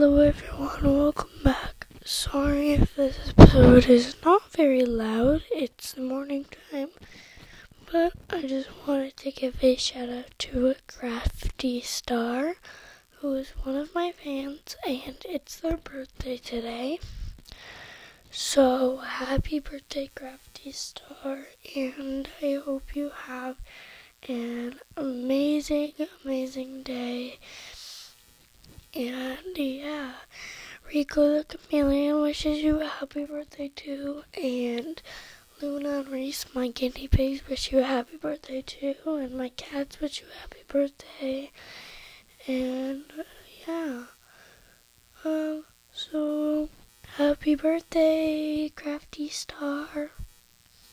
Hello everyone, welcome back. Sorry if this episode is not very loud, it's the morning time, but I just wanted to give a shout out to CraftyStar who is one of my fans and it's their birthday today. So happy birthday CraftyStar and I hope you have an amazing, amazing day. And yeah, Rico the Chameleon wishes you a happy birthday too. And Luna and Reese, my guinea pigs, wish you a happy birthday too. And my cats wish you a happy birthday. And yeah, um, so happy birthday, Crafty Star.